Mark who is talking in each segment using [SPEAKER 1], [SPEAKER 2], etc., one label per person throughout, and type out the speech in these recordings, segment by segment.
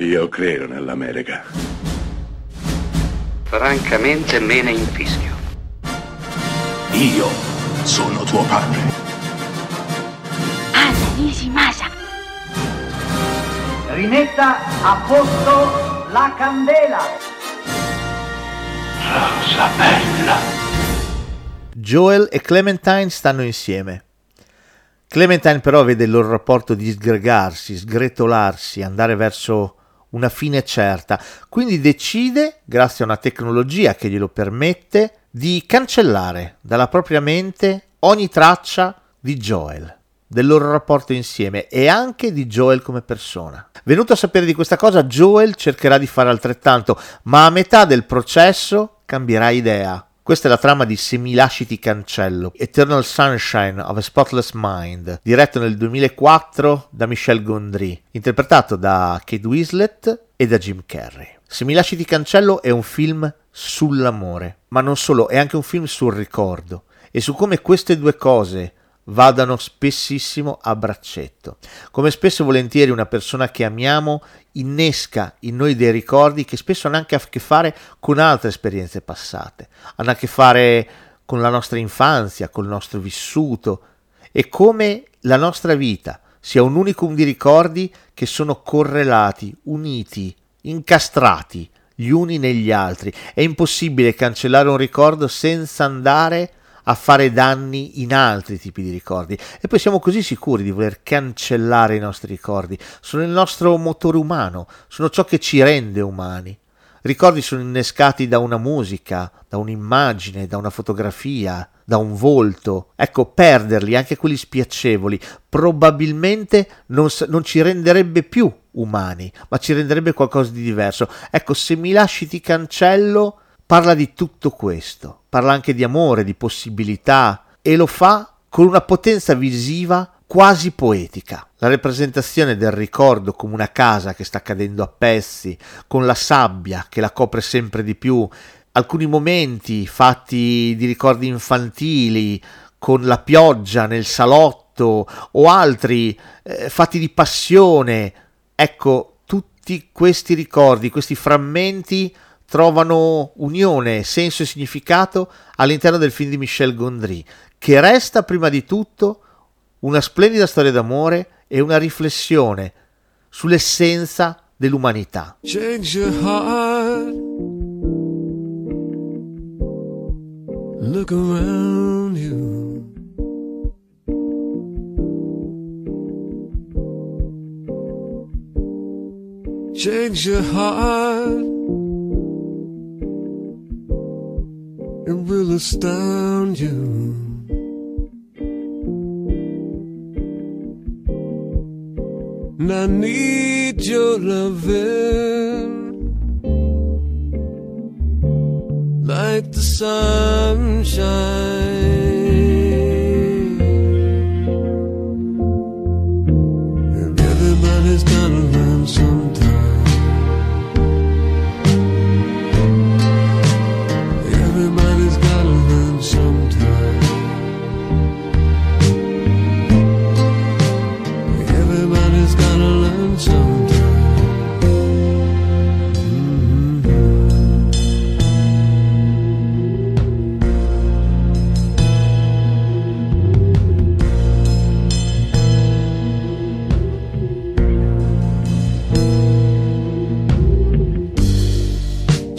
[SPEAKER 1] Io credo nell'America.
[SPEAKER 2] Francamente me ne infischio.
[SPEAKER 3] Io sono tuo padre.
[SPEAKER 4] Anna Nishimasa.
[SPEAKER 5] Rimetta a posto la candela.
[SPEAKER 1] Rosa bella.
[SPEAKER 6] Joel e Clementine stanno insieme. Clementine però vede il loro rapporto disgregarsi, sgretolarsi, andare verso una fine certa, quindi decide, grazie a una tecnologia che glielo permette, di cancellare dalla propria mente ogni traccia di Joel, del loro rapporto insieme e anche di Joel come persona. Venuto a sapere di questa cosa, Joel cercherà di fare altrettanto, ma a metà del processo cambierà idea. Questa è la trama di Se mi lasci ti cancello, Eternal Sunshine of a Spotless Mind, diretto nel 2004 da Michel Gondry, interpretato da Kate Winslet e da Jim Carrey. Se mi lasci ti cancello è un film sull'amore, ma non solo, è anche un film sul ricordo e su come queste due cose vadano spessissimo a braccetto. Come spesso e volentieri una persona che amiamo innesca in noi dei ricordi che spesso hanno anche a che fare con altre esperienze passate, hanno a che fare con la nostra infanzia, col nostro vissuto e come la nostra vita sia un unicum di ricordi che sono correlati, uniti, incastrati gli uni negli altri. È impossibile cancellare un ricordo senza andare a fare danni in altri tipi di ricordi e poi siamo così sicuri di voler cancellare i nostri ricordi. Sono il nostro motore umano, sono ciò che ci rende umani. Ricordi sono innescati da una musica, da un'immagine, da una fotografia, da un volto. Ecco, perderli, anche quelli spiacevoli, probabilmente non, non ci renderebbe più umani, ma ci renderebbe qualcosa di diverso. Ecco, se mi lasci ti cancello, parla di tutto questo, parla anche di amore, di possibilità e lo fa con una potenza visiva quasi poetica. La rappresentazione del ricordo come una casa che sta cadendo a pezzi, con la sabbia che la copre sempre di più, alcuni momenti fatti di ricordi infantili, con la pioggia nel salotto o altri eh, fatti di passione. Ecco, tutti questi ricordi, questi frammenti trovano unione, senso e significato all'interno del film di Michel Gondry, che resta prima di tutto una splendida storia d'amore e una riflessione sull'essenza dell'umanità.
[SPEAKER 7] Change your heart. Look around you. Change your heart. It will astound you. And I need your loving like the sunshine.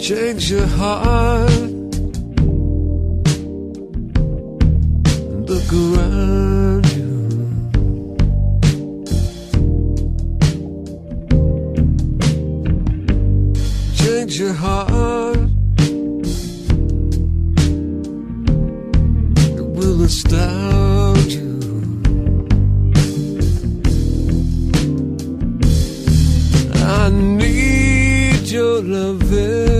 [SPEAKER 7] Change your heart. Look around you. Change your heart. It will astound you. I need your loving.